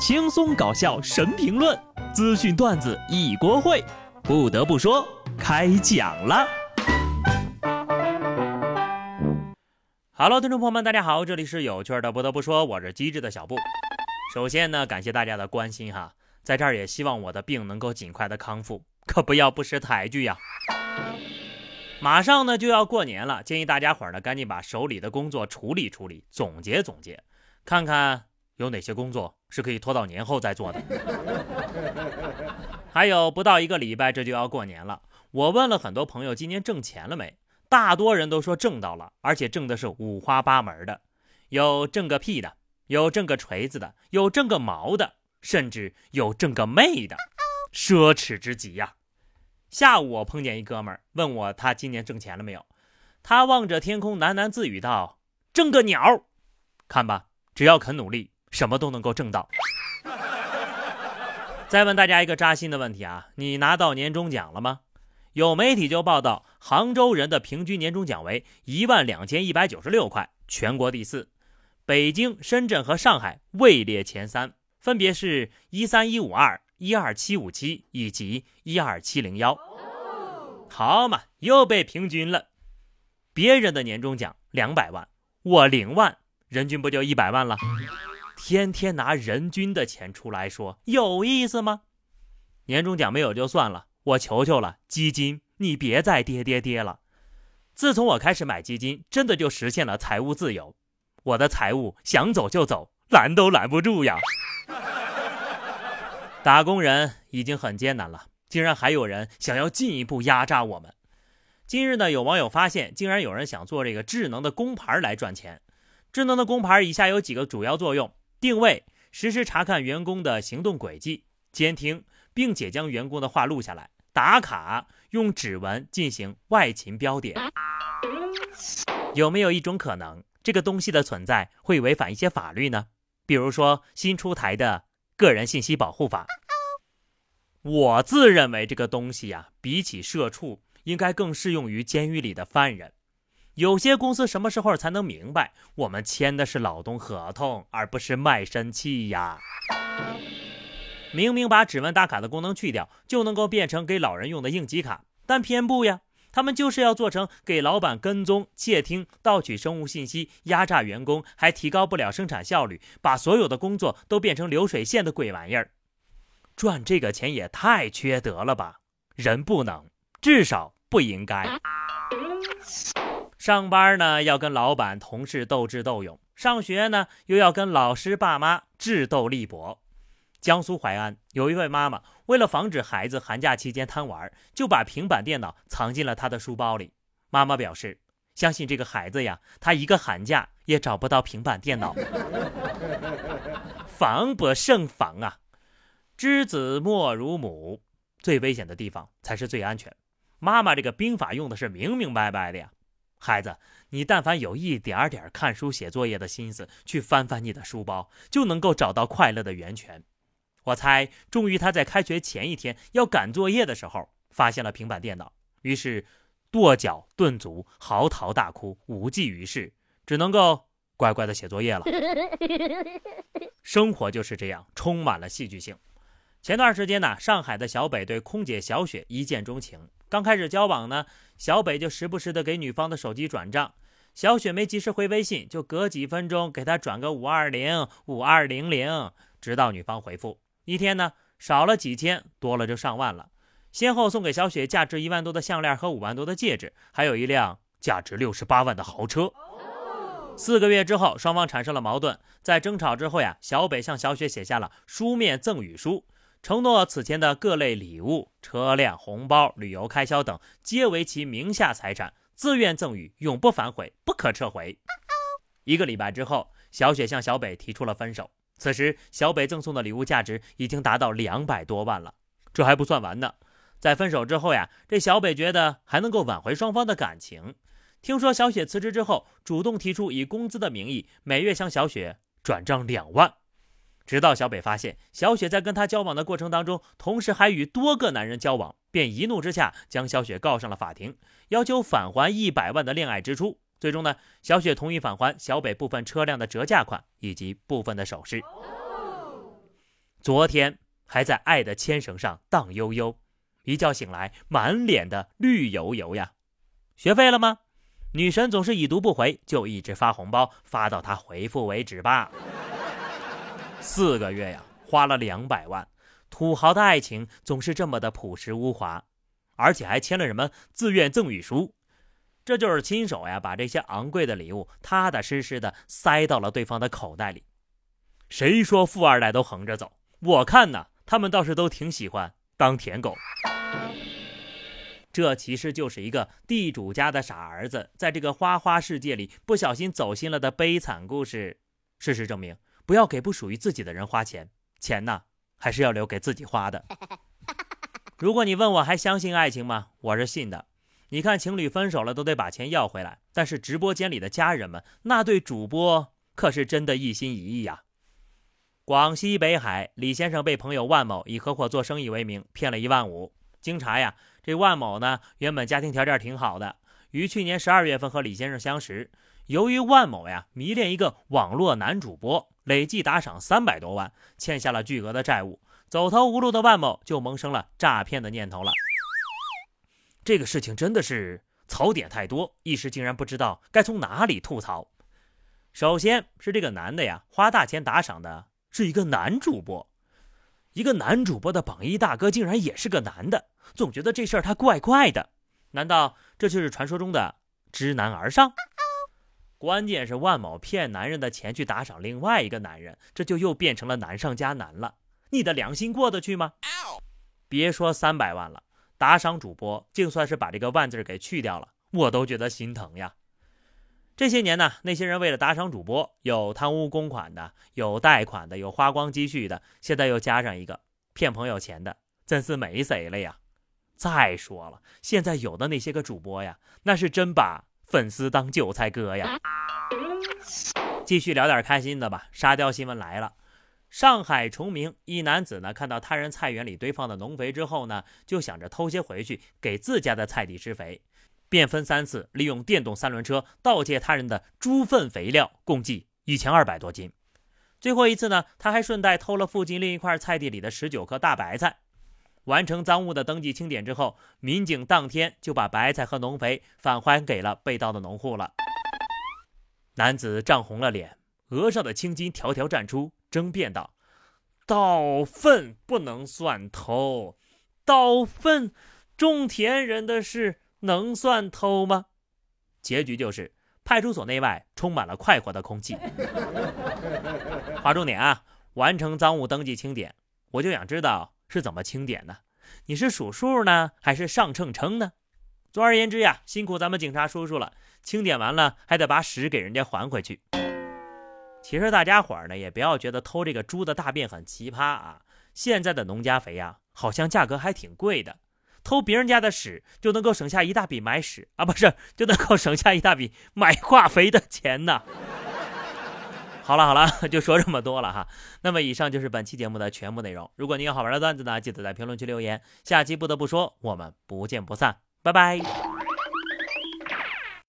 轻松搞笑神评论，资讯段子一锅烩。不得不说，开讲了。Hello，听众朋友们，大家好，这里是有趣的。不得不说，我是机智的小布。首先呢，感谢大家的关心哈，在这儿也希望我的病能够尽快的康复，可不要不识抬举呀。马上呢就要过年了，建议大家伙儿呢赶紧把手里的工作处理处理，总结总结，看看有哪些工作是可以拖到年后再做的。还有不到一个礼拜，这就要过年了。我问了很多朋友，今年挣钱了没？大多人都说挣到了，而且挣的是五花八门的，有挣个屁的，有挣个锤子的，有挣个毛的，甚至有挣个妹的，奢侈之极呀！下午我碰见一哥们儿，问我他今年挣钱了没有。他望着天空喃喃自语道：“挣个鸟！看吧，只要肯努力，什么都能够挣到。”再问大家一个扎心的问题啊，你拿到年终奖了吗？有媒体就报道，杭州人的平均年终奖为一万两千一百九十六块，全国第四。北京、深圳和上海位列前三，分别是一三一五二。一二七五七以及一二七零幺，好嘛，又被平均了。别人的年终奖两百万，我零万，人均不就一百万了？天天拿人均的钱出来说，有意思吗？年终奖没有就算了，我求求了，基金你别再跌跌跌了。自从我开始买基金，真的就实现了财务自由，我的财务想走就走，拦都拦不住呀。打工人已经很艰难了，竟然还有人想要进一步压榨我们。今日呢，有网友发现，竟然有人想做这个智能的工牌来赚钱。智能的工牌以下有几个主要作用：定位、实时查看员工的行动轨迹、监听，并且将员工的话录下来；打卡，用指纹进行外勤标点。有没有一种可能，这个东西的存在会违反一些法律呢？比如说新出台的。个人信息保护法，我自认为这个东西呀，比起社畜，应该更适用于监狱里的犯人。有些公司什么时候才能明白，我们签的是劳动合同，而不是卖身契呀？明明把指纹打卡的功能去掉，就能够变成给老人用的应急卡，但偏不呀。他们就是要做成给老板跟踪、窃听、盗取生物信息、压榨员工，还提高不了生产效率，把所有的工作都变成流水线的鬼玩意儿。赚这个钱也太缺德了吧！人不能，至少不应该。上班呢要跟老板、同事斗智斗勇，上学呢又要跟老师、爸妈智斗力搏。江苏淮安有一位妈妈，为了防止孩子寒假期间贪玩，就把平板电脑藏进了他的书包里。妈妈表示，相信这个孩子呀，他一个寒假也找不到平板电脑。防不胜防啊！知子莫如母，最危险的地方才是最安全。妈妈这个兵法用的是明明白白的呀。孩子，你但凡有一点点看书写作业的心思，去翻翻你的书包，就能够找到快乐的源泉。我猜，终于他在开学前一天要赶作业的时候，发现了平板电脑，于是跺脚顿足，嚎啕大哭，无济于事，只能够乖乖的写作业了。生活就是这样，充满了戏剧性。前段时间呢，上海的小北对空姐小雪一见钟情，刚开始交往呢，小北就时不时的给女方的手机转账，小雪没及时回微信，就隔几分钟给他转个五二零五二零零，直到女方回复。一天呢，少了几千，多了就上万了。先后送给小雪价值一万多的项链和五万多的戒指，还有一辆价值六十八万的豪车。四个月之后，双方产生了矛盾，在争吵之后呀，小北向小雪写下了书面赠与书，承诺此前的各类礼物、车辆、红包、旅游开销等皆为其名下财产，自愿赠与，永不反悔，不可撤回。一个礼拜之后，小雪向小北提出了分手。此时，小北赠送的礼物价值已经达到两百多万了。这还不算完呢，在分手之后呀，这小北觉得还能够挽回双方的感情。听说小雪辞职之后，主动提出以工资的名义每月向小雪转账两万。直到小北发现小雪在跟他交往的过程当中，同时还与多个男人交往，便一怒之下将小雪告上了法庭，要求返还一百万的恋爱支出。最终呢，小雪同意返还小北部分车辆的折价款以及部分的首饰。昨天还在爱的牵绳上荡悠悠，一觉醒来满脸的绿油油呀。学废了吗？女神总是已读不回，就一直发红包，发到她回复为止吧。四个月呀，花了两百万，土豪的爱情总是这么的朴实无华，而且还签了什么自愿赠与书。这就是亲手呀，把这些昂贵的礼物踏踏实实的塞到了对方的口袋里。谁说富二代都横着走？我看呢，他们倒是都挺喜欢当舔狗。这其实就是一个地主家的傻儿子，在这个花花世界里不小心走心了的悲惨故事。事实证明，不要给不属于自己的人花钱，钱呢还是要留给自己花的。如果你问我还相信爱情吗？我是信的。你看，情侣分手了都得把钱要回来，但是直播间里的家人们，那对主播可是真的一心一意呀。广西北海，李先生被朋友万某以合伙做生意为名骗了一万五。经查呀，这万某呢原本家庭条件挺好的，于去年十二月份和李先生相识。由于万某呀迷恋一个网络男主播，累计打赏三百多万，欠下了巨额的债务，走投无路的万某就萌生了诈骗的念头了。这个事情真的是槽点太多，一时竟然不知道该从哪里吐槽。首先是这个男的呀，花大钱打赏的是一个男主播，一个男主播的榜一大哥竟然也是个男的，总觉得这事儿他怪怪的。难道这就是传说中的知难而上？关键是万某骗男人的钱去打赏另外一个男人，这就又变成了难上加难了。你的良心过得去吗？别说三百万了。打赏主播，竟算是把这个万字给去掉了，我都觉得心疼呀。这些年呢，那些人为了打赏主播，有贪污公款的，有贷款的，有花光积蓄的，现在又加上一个骗朋友钱的，真是没谁了呀。再说了，现在有的那些个主播呀，那是真把粉丝当韭菜割呀。继续聊点开心的吧，沙雕新闻来了。上海崇明一男子呢，看到他人菜园里堆放的农肥之后呢，就想着偷些回去给自家的菜地施肥，便分三次利用电动三轮车盗窃他人的猪粪肥料，共计一千二百多斤。最后一次呢，他还顺带偷了附近另一块菜地里的十九颗大白菜。完成赃物的登记清点之后，民警当天就把白菜和农肥返还给了被盗的农户了。男子涨红了脸，额上的青筋条条绽出。争辩道：“盗粪不能算偷，盗粪种田人的事能算偷吗？”结局就是派出所内外充满了快活的空气。划重点啊！完成赃物登记清点，我就想知道是怎么清点的？你是数数呢，还是上秤称呢？总而言之呀，辛苦咱们警察叔叔了。清点完了，还得把屎给人家还回去。其实大家伙儿呢，也不要觉得偷这个猪的大便很奇葩啊！现在的农家肥呀，好像价格还挺贵的。偷别人家的屎就能够省下一大笔买屎啊，不是就能够省下一大笔买化肥的钱呢？好了好了，就说这么多了哈。那么以上就是本期节目的全部内容。如果您有好玩的段子呢，记得在评论区留言。下期不得不说，我们不见不散，拜拜。